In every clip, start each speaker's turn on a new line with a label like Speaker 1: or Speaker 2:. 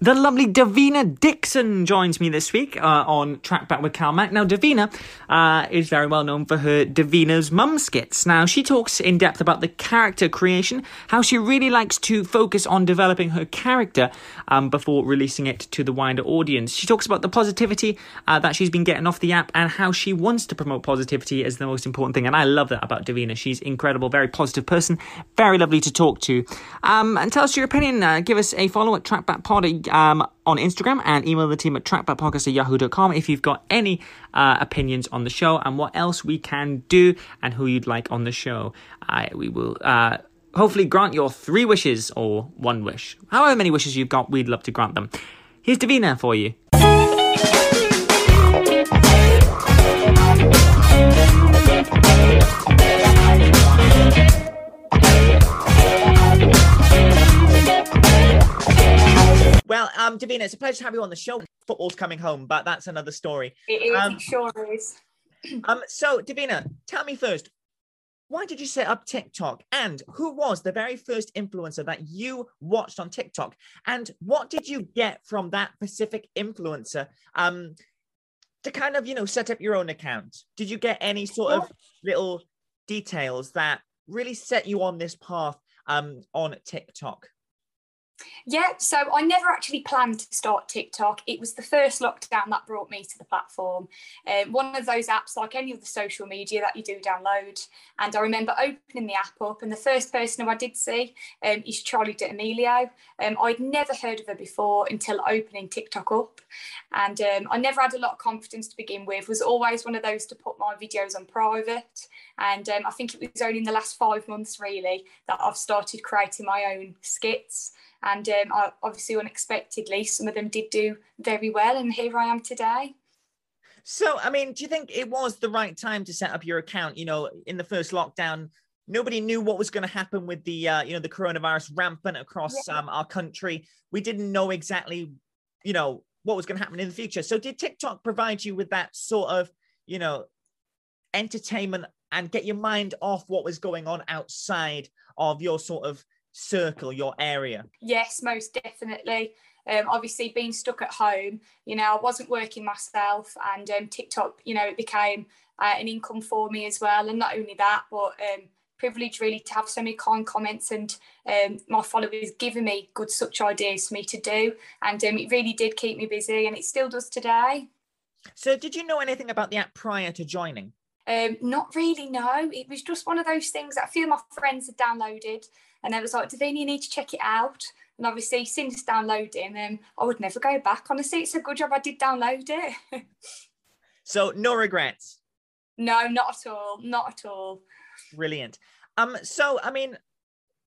Speaker 1: The lovely Davina Dickson joins me this week uh, on Track Back with Cal Mac. Now, Davina uh, is very well known for her Davina's Mum skits. Now, she talks in depth about the character creation, how she really likes to focus on developing her character um, before releasing it to the wider audience. She talks about the positivity uh, that she's been getting off the app and how she wants to promote positivity as the most important thing. And I love that about Davina. She's incredible, very positive person, very lovely to talk to. Um, and tell us your opinion. Uh, give us a follow at Track Back Pod um, on Instagram and email the team at trackbackpodcast at yahoo.com if you've got any uh, opinions on the show and what else we can do and who you'd like on the show. Uh, we will uh, hopefully grant your three wishes or one wish. However many wishes you've got, we'd love to grant them. Here's Davina for you. Well, um, Davina, it's a pleasure to have you on the show. Football's coming home, but that's another story.
Speaker 2: It is,
Speaker 1: Um,
Speaker 2: it sure is.
Speaker 1: Um, so, Davina, tell me first, why did you set up TikTok? And who was the very first influencer that you watched on TikTok? And what did you get from that specific influencer um, to kind of, you know, set up your own account? Did you get any sort of little details that really set you on this path um, on TikTok?
Speaker 2: Yeah, so I never actually planned to start TikTok. It was the first lockdown that brought me to the platform. Um, one of those apps, like any of the social media that you do download. And I remember opening the app up, and the first person who I did see um, is Charli D'Amelio. Um, I'd never heard of her before until opening TikTok up. And um, I never had a lot of confidence to begin with, was always one of those to put my videos on private. And um, I think it was only in the last five months, really, that I've started creating my own skits and um, obviously unexpectedly some of them did do very well and here i am today
Speaker 1: So, I mean, do you think it was the right time to set up your account? You know, in the first lockdown, nobody knew what was going to happen with the, uh, you know, the coronavirus rampant across
Speaker 2: Yeah.
Speaker 1: um, our country. We didn't know exactly, you know, what was going to happen in the future. So, did TikTok provide you with that sort of, you know, entertainment and get your mind off what was going on outside of your sort of circle, your area?
Speaker 2: yes most definitely um, obviously being stuck at home you know i wasn't working myself and um, tiktok you know it became uh, an income for me as well and not only that but um, privileged really to have so many kind comments and um, my followers giving me good such ideas for me to do and um, it really did keep me busy and it still does today
Speaker 1: So, did you know anything about the app prior to joining?
Speaker 2: Um, not really, no. It was just one of those things that a few of my friends had downloaded, and they was like, Davina, you need to check it out. And obviously, since downloading, um, I would never go back. Honestly, it's a good job I did download it.
Speaker 1: So, no regrets.
Speaker 2: no, not at all. Not at all.
Speaker 1: Brilliant. Um, so I mean,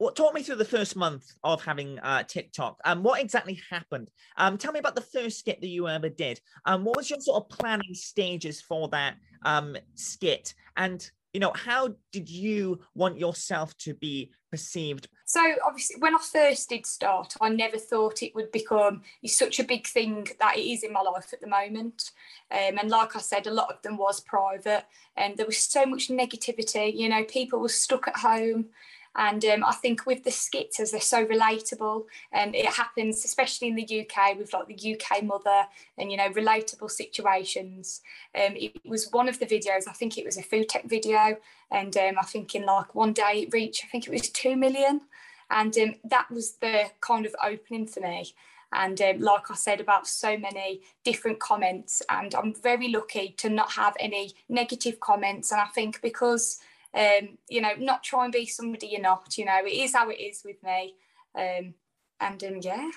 Speaker 1: what talk me through the first month of having uh TikTok? Um, what exactly happened? Um, tell me about the first skit that you ever did. Um, what was your sort of planning stages for that um skit? And you know, how did you want yourself to be perceived?
Speaker 2: So obviously, when I first did start, I never thought it would become such a big thing that it is in my life at the moment. Um, and like I said, a lot of them was private, and there was so much negativity. You know, people were stuck at home, and um, I think with the skits, as they're so relatable, and it happens especially in the UK with like the UK mother, and you know, relatable situations. Um, it was one of the videos. I think it was a food tech video, and um, I think in like one day it reached. I think it was two million and um, that was the kind of opening for me and um, like i said about so many different comments and i'm very lucky to not have any negative comments and i think because um, you know not try and be somebody you're not you know it is how it is with me um, and um, yeah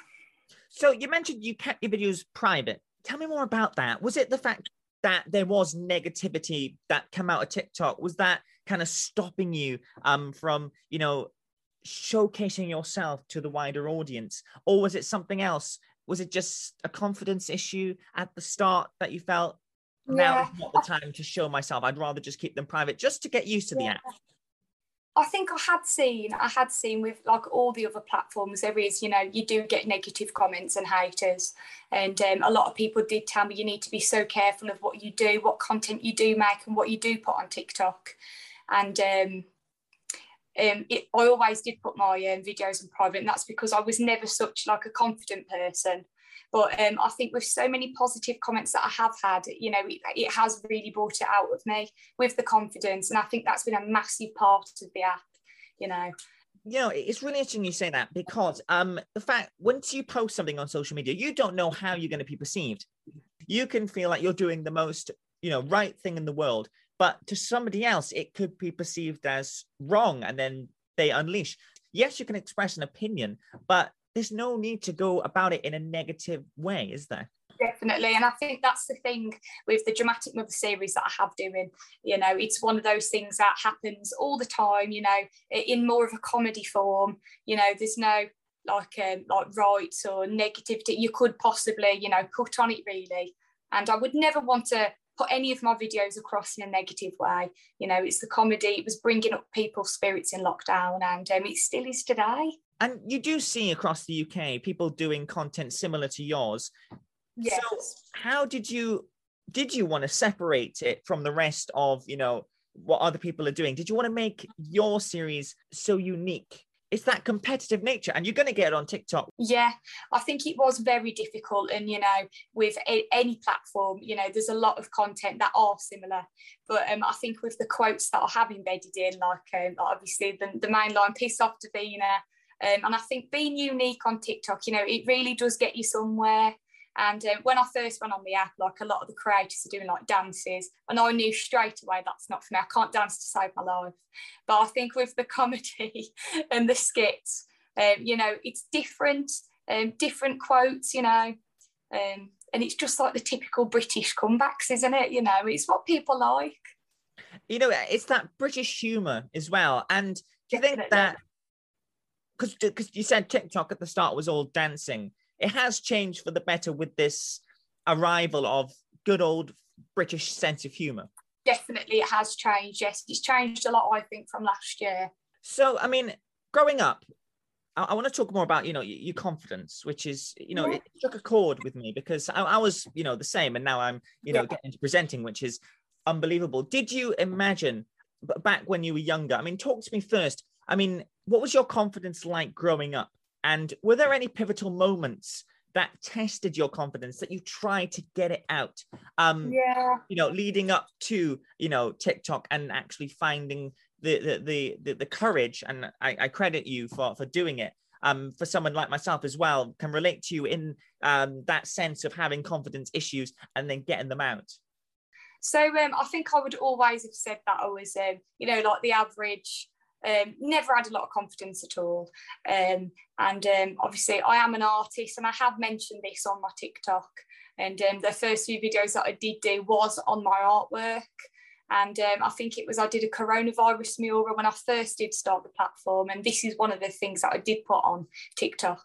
Speaker 1: So you mentioned you kept your videos private. Tell me more about that. Was it the fact that there was negativity that came out of TikTok? Was that kind of stopping you um from, you know, showcasing yourself to the wider audience? Or was it something else? Was it just a confidence issue at the start that you felt now
Speaker 2: Yeah.
Speaker 1: is not the time to show myself? I'd rather just keep them private just to get used to the app.
Speaker 2: I think I had seen, I had seen with like all the other platforms, there is, you know, you do get negative comments and haters. And um, a lot of people did tell me you need to be so careful of what you do, what content you do make, and what you do put on TikTok. And um, um, it, I always did put my um, videos in private, and that's because I was never such like a confident person. But um, I think with so many positive comments that I have had, you know, it, it, has really brought it out of me with the confidence, and I think that's been a massive part of the app. You know.
Speaker 1: You know, it's really interesting you say that because um, the fact once you post something on social media, you don't know how you're going to be perceived. You can feel like you're doing the most, you know, right thing in the world, but to somebody else, it could be perceived as wrong, and then they unleash. Yes, you can express an opinion, but there's no need to go about it in a negative way, is there?
Speaker 2: Definitely. And I think that's the thing with the Dramatic Mother series that I have doing. You know, it's one of those things that happens all the time, you know, in more of a comedy form. You know, there's no like um, like rights or negativity you could possibly, you know, put on it really. And I would never want to put any of my videos across in a negative way. You know, it's the comedy, it was bringing up people's spirits in lockdown, and um, it still is today.
Speaker 1: And you do see across the UK people doing content similar to yours.
Speaker 2: Yes.
Speaker 1: So how did you did you want to separate it from the rest of you know what other people are doing? Did you want to make your series so unique it's that competitive nature and you're going to get it on tiktok
Speaker 2: yeah i think it was very difficult and you know with a, any platform you know there's a lot of content that are similar but um, i think with the quotes that i have embedded in like um, obviously the, the main line piss off Davina um, and i think being unique on tiktok you know it really does get you somewhere and um, when I first went on the app, like a lot of the creators are doing like dances, and I knew straight away that's not for me. I can't dance to save my life. But I think with the comedy and the skits, um, you know, it's different, um, different quotes, you know, um, and it's just like the typical British comebacks, isn't it? You know, it's what people like.
Speaker 1: You know, it's that British humour as well. And do you Definitely. think that because you said TikTok at the start was all dancing? it has changed for the better with this arrival of good old British sense of humour.
Speaker 2: Definitely, it has changed. Yes, it's changed a lot. I think from last year.
Speaker 1: So, I mean, growing up, I, I want to talk more about you know your confidence, which is you know yeah. it struck a chord with me because I, I, was you know the same, and now I'm you know yeah. getting into presenting, which is unbelievable. Did you imagine back when you were younger? I mean, talk to me first. I mean, what was your confidence like growing up? And were there any pivotal moments that tested your confidence that you tried to get it out?
Speaker 2: Um, yeah.
Speaker 1: You know, leading up to you know TikTok and actually finding the the the the, the courage, and I, I credit you for for doing it. Um, for someone like myself as well, can relate to you in um, that sense of having confidence issues and then getting them out.
Speaker 2: So um, I think I would always have said that I was, um, you know, like the average um, never had a lot of confidence at all. Um, and um, obviously, I am an artist, and I have mentioned this on my TikTok. And um, the first few videos that I did do was on my artwork. And um, I think it was I did a coronavirus mural when I first did start the platform. And this is one of the things that I did put on TikTok.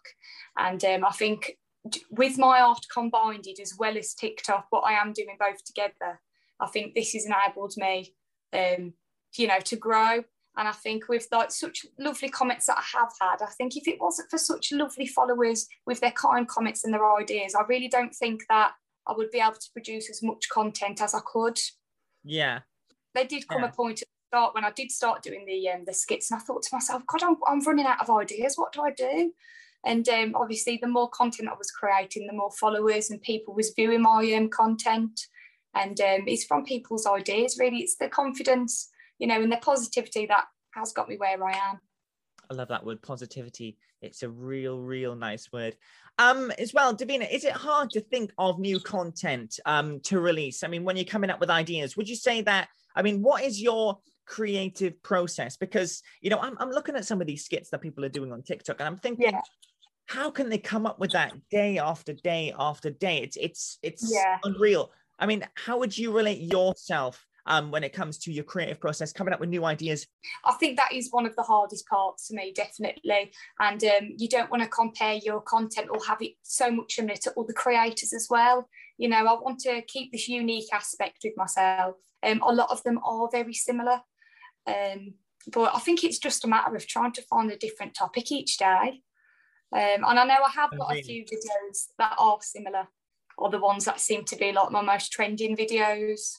Speaker 2: And um, I think with my art combined, it as well as TikTok, what I am doing both together, I think this has enabled me, you know, to grow and I think with like such lovely comments that I have had, I think if it wasn't for such lovely followers with their kind comments and their ideas, I really don't think that I would be able to produce as much content as I could.
Speaker 1: Yeah.
Speaker 2: There did come yeah. a point at the start when I did start doing the um, the skits, and I thought to myself, God, I'm, I'm running out of ideas. What do I do? And um, obviously, the more content I was creating, the more followers and people was viewing my um, content. And um, it's from people's ideas, really. It's the confidence you know, and the positivity that has got me where I am.
Speaker 1: I love that word positivity. It's a real, real nice word. Um, as well, Davina, is it hard to think of new content um to release? I mean, when you're coming up with ideas, would you say that? I mean, what is your creative process? Because you know, I'm I'm looking at some of these skits that people are doing on TikTok, and I'm thinking, yeah. how can they come up with that day after day after day? It's it's it's yeah. unreal. I mean, how would you relate yourself um, when it comes to your creative process, coming up with new ideas?
Speaker 2: I think that is one of the hardest parts for me, definitely. And um, you don't want to compare your content or have it so much similar to other creators as well. You know, I want to keep this unique aspect with myself. Um, a lot of them are very similar. Um, but I think it's just a matter of trying to find a different topic each day. Um, and I know I have got a few videos that are similar, or the ones that seem to be like my most trending videos.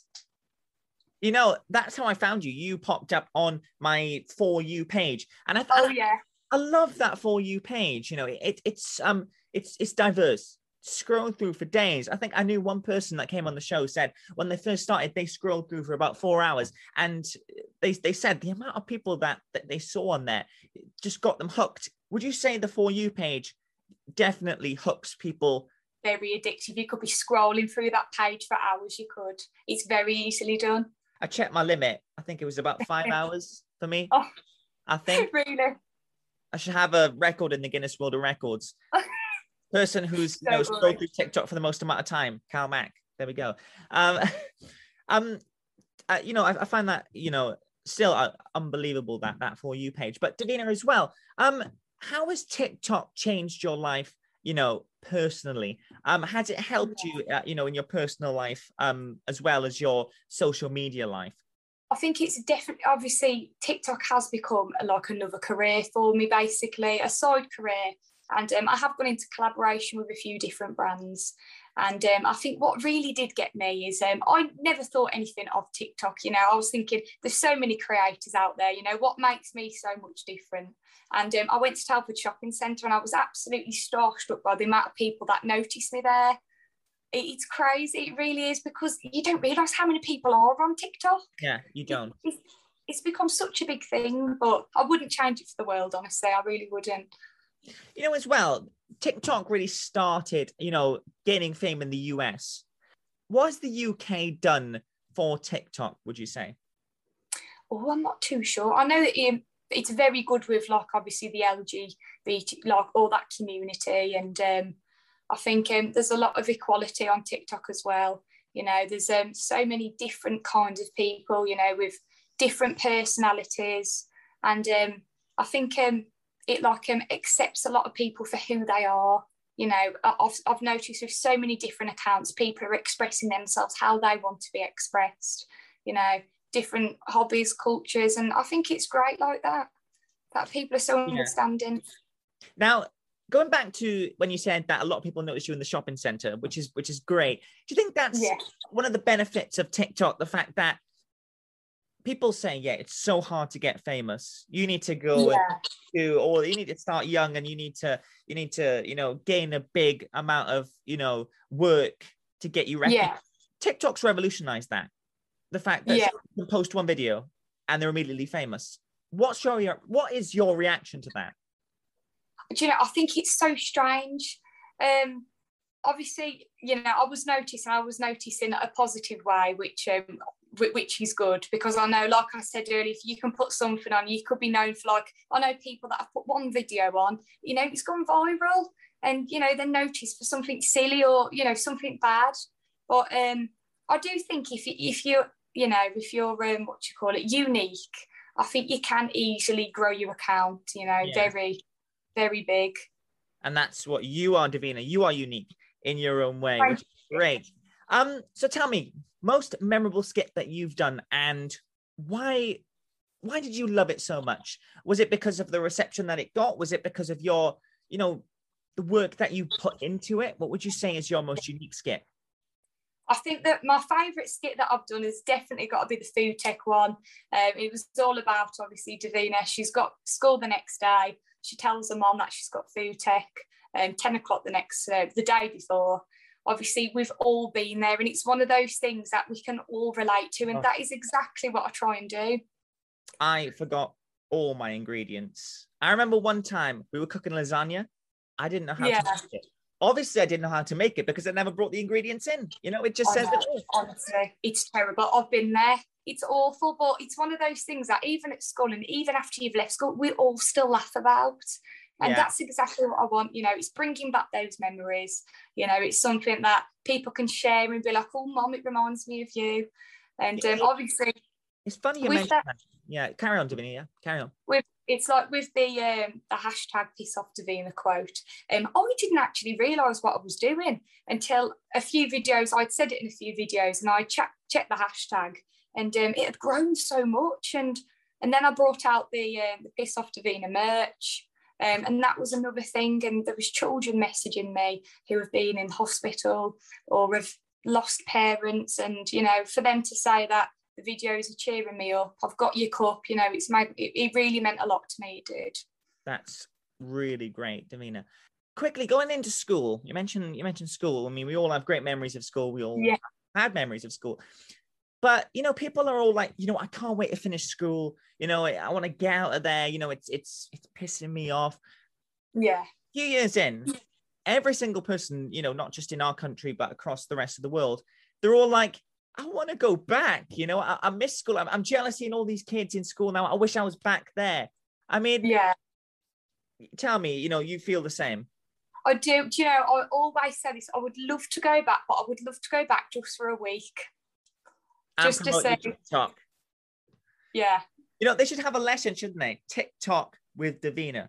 Speaker 1: You know, that's how I found you. You popped up on my for you page, and I thought,
Speaker 2: Oh yeah.
Speaker 1: I love that for you page. You know, it, it's um, it's it's diverse. Scroll through for days. I think I knew one person that came on the show said when they first started, they scrolled through for about four hours, and they they said the amount of people that that they saw on there just got them hooked. Would you say the for you page definitely hooks people?
Speaker 2: Very addictive. You could be scrolling through that page for hours. You could. It's very easily done.
Speaker 1: I checked my limit. I think it was about five hours for me.
Speaker 2: Oh.
Speaker 1: I think
Speaker 2: really.
Speaker 1: I should have a record in the Guinness World of Records. Person who's you know scrolled through TikTok for the most amount of time, Cal Mack. There we go. Um, um, uh, you know, I, I find that you know still uh, unbelievable that that for you page. But Davina as well. Um, how has TikTok changed your life? You know, personally, um, has it helped you? Uh, you know, in your personal life, um, as well as your social media life.
Speaker 2: I think it's definitely obviously TikTok has become like another career for me, basically a side career. And um, I have gone into collaboration with a few different brands. And um, I think what really did get me is um, I never thought anything of TikTok. You know, I was thinking there's so many creators out there. You know, what makes me so much different? And um, I went to Telford Shopping Centre and I was absolutely starstruck by the amount of people that noticed me there. It- It's crazy, it really is, because you don't realise how many people are on TikTok
Speaker 1: Yeah, you don't.
Speaker 2: it's, it's become such a big thing, but I wouldn't change it for the world, honestly. I really wouldn't.
Speaker 1: You know as well tiktok really started you know gaining fame in the us what has the uk done for tiktok would you say
Speaker 2: Oh, I'm not too sure. I know that um, it's very good with, like, obviously the LGBT, like, all that community. And um, I think um, there's a lot of equality on TikTok as well. You know, there's um, so many different kinds of people, you know, with different personalities. And um, I think um, it, like, um, accepts a lot of people for who they are. You know, I've, I've noticed with so many different accounts, people are expressing themselves how they want to be expressed. You know, different hobbies, cultures, and I think it's great like that. That people are so
Speaker 1: Yeah.
Speaker 2: understanding.
Speaker 1: now going back to when you said that a lot of people noticed you in the shopping center which is which is great do you think that's
Speaker 2: Yeah.
Speaker 1: one of the benefits of tiktok the fact that people say yeah it's so hard to get famous you need to go
Speaker 2: Yeah,
Speaker 1: to or you need to start young and you need to you need to you know gain a big amount of you know work to get you recognized
Speaker 2: yeah,
Speaker 1: TikTok's revolutionized that. The fact that
Speaker 2: Yeah.
Speaker 1: someone can post one video and they're immediately famous. What's your what is your reaction to that?
Speaker 2: do you know? I think it's so strange. Um, obviously, you know, I was noticing, I was noticing a positive way, which um, which is good because I know, like I said earlier, if you can put something on, you could be known for like I know people that have put one video on, you know, it's gone viral, and you know, they're noticed for something silly or you know something bad. But um, I do think if you, if you you know if you're um, what you call it unique, I think you can easily grow your account. You know,
Speaker 1: Yeah.
Speaker 2: very very big.
Speaker 1: And that's what you are, Davina. You are unique in your own way,
Speaker 2: Thank
Speaker 1: which is great. Um, so tell me, most memorable skit that you've done and why why did you love it so much? Was it because of the reception that it got? Was it because of your, you know, the work that you put into it? What would you say is your most unique skit?
Speaker 2: I think that my favourite skit that I've done has definitely got to be the food tech one. Um, it was all about obviously Davina. She's got school the next day. She tells her mom that she's got food tech. Um, ten o'clock the next uh, the day before. Obviously, we've all been there, and it's one of those things that we can all relate to, and
Speaker 1: Oh.
Speaker 2: that is exactly what I try and do.
Speaker 1: I forgot all my ingredients. I remember one time we were cooking lasagna. I didn't know how
Speaker 2: Yeah.
Speaker 1: to make it. Obviously, I didn't know how to make it because I never brought the ingredients in. You know, it just
Speaker 2: I
Speaker 1: says
Speaker 2: know.
Speaker 1: it
Speaker 2: honestly it's terrible i've been there it's awful but it's one of those things that even at school and even after you've left school we all still laugh about and
Speaker 1: Yeah.
Speaker 2: that's exactly what i want you know it's bringing back those memories you know it's something that people can share and be like oh mom it reminds me of you and um, obviously
Speaker 1: It's funny you mentioned that. Yeah, carry on, Davina. Yeah, carry on.
Speaker 2: with it's like with the um, the hashtag piss off Davina quote. Um, I didn't actually realise what I was doing until a few videos. I'd said it in a few videos, and I checked checked the hashtag, and um, it had grown so much. And and then I brought out the um, the piss off Davina merch. Um, and that was another thing. And there was children messaging me who have been in hospital or have lost parents, and you know, for them to say that the videos are cheering me up. I've got your cup, you know, it's my, it, it really meant a lot to me, it did.
Speaker 1: That's really great, Davina. Quickly going into school, you mentioned you mentioned school. I mean, we all have great memories of school. We all
Speaker 2: Yeah.
Speaker 1: had memories of school. But you know, people are all like, you know, I can't wait to finish school. You know, I, I want to get out of there. You know, it's it's it's pissing me off.
Speaker 2: Yeah.
Speaker 1: a few years in, every single person, you know, not just in our country, but across the rest of the world, they're all like, I want to go back. You know, I, I miss school. I'm, I'm jealous seeing all these kids in school now. I wish I was back there. I mean,
Speaker 2: Yeah.
Speaker 1: tell me, you know, you feel the same.
Speaker 2: I do. Do you know, I always say this. I would love to go back, but I would love to go back just for a week. Just to say-
Speaker 1: TikTok.
Speaker 2: Yeah.
Speaker 1: You know, they should have a lesson, shouldn't they? TikTok with Davina.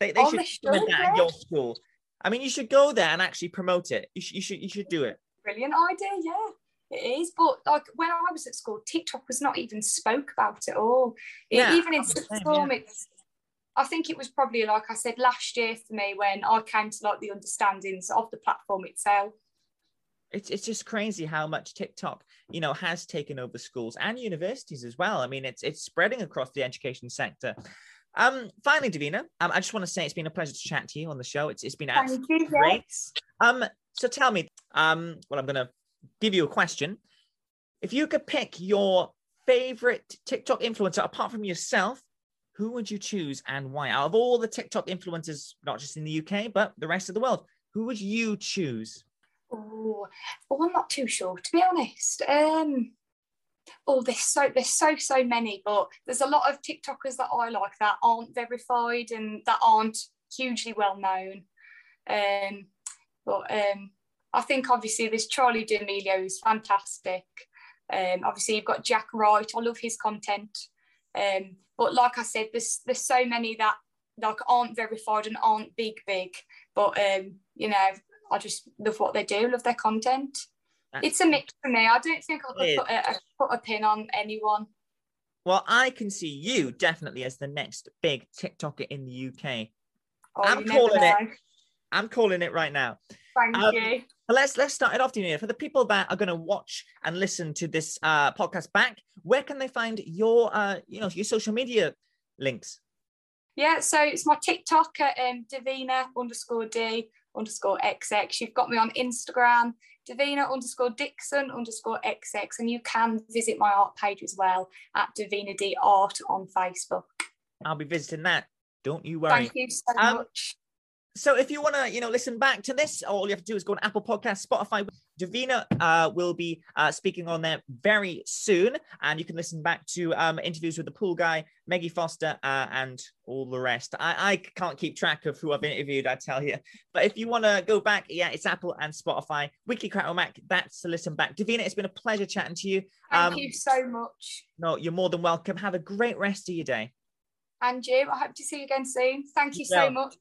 Speaker 1: They, they
Speaker 2: Oh,
Speaker 1: should implement that in
Speaker 2: yeah.
Speaker 1: your school. I mean, you should go there and actually promote it. You should, you should, you should do it.
Speaker 2: Brilliant idea. Yeah. It is, but like when I was at school, TikTok was not even spoke about at all. It-
Speaker 1: Yeah,
Speaker 2: even in
Speaker 1: I'm the same,
Speaker 2: sixth form, it's. I think it was probably like I said last year for me when I came to like the understandings of the platform itself.
Speaker 1: It's, it's just crazy how much TikTok, you know, has taken over schools and universities as well. I mean, it's it's spreading across the education sector. Um, finally, Davina, um, I just want to say it's been a pleasure to chat to you on the show. It's it's been absolutely
Speaker 2: you.
Speaker 1: great. Um, so tell me, um, well, I'm gonna give you a question. If you could pick your favorite TikTok influencer apart from yourself, who would you choose and why? Out of all the TikTok influencers, not just in the UK, but the rest of the world, who would you choose?
Speaker 2: Oh, oh, I'm not too sure to be honest. Um, oh, there's so there's so so many, but there's a lot of TikTokers that I like that aren't verified and that aren't hugely well known. Um, but um, I think obviously there's Charli D'Amelio who's fantastic. Um, obviously you've got Jack Wright. I love his content. Um, but like I said, there's there's so many that like aren't verified and aren't big big. But um, you know, I just love what they do, love their content.
Speaker 1: That's-
Speaker 2: It's a mix for me. I don't think I could put a, put a pin on anyone.
Speaker 1: Well, I can see you definitely as the next big TikToker in the UK.
Speaker 2: Oh,
Speaker 1: I'm calling it. I'm calling it right now.
Speaker 2: Thank
Speaker 1: Um,
Speaker 2: you.
Speaker 1: Let's let's start it off, Dina. For the people that are going to watch and listen to this uh, podcast back, where can they find your uh, you know your social media links?
Speaker 2: Yeah, so it's my TikTok at um, Davina underscore D underscore XX. You've got me on Instagram, Davina underscore Dickson underscore XX, and you can visit my art page as well at Davina D Art on Facebook.
Speaker 1: I'll be visiting that. Don't you worry.
Speaker 2: Thank you so
Speaker 1: Um,
Speaker 2: much.
Speaker 1: So if you want to, you know, listen back to this, all you have to do is go on Apple Podcast, Spotify. Davina uh, will be uh, speaking on there very soon, and you can listen back to um, interviews with the pool guy, Maggie Foster, uh, and all the rest. I, I can't keep track of who I've interviewed, I tell you. But if you want to go back, yeah, it's Apple and Spotify. Weekly Crack with Mac, that's to listen back. Davina, it's been a pleasure chatting to you.
Speaker 2: Thank
Speaker 1: um,
Speaker 2: you so much.
Speaker 1: No, you're more than welcome. Have a great rest of your day
Speaker 2: and Jim. I hope to see you again soon. Thank you
Speaker 1: yeah.
Speaker 2: so much.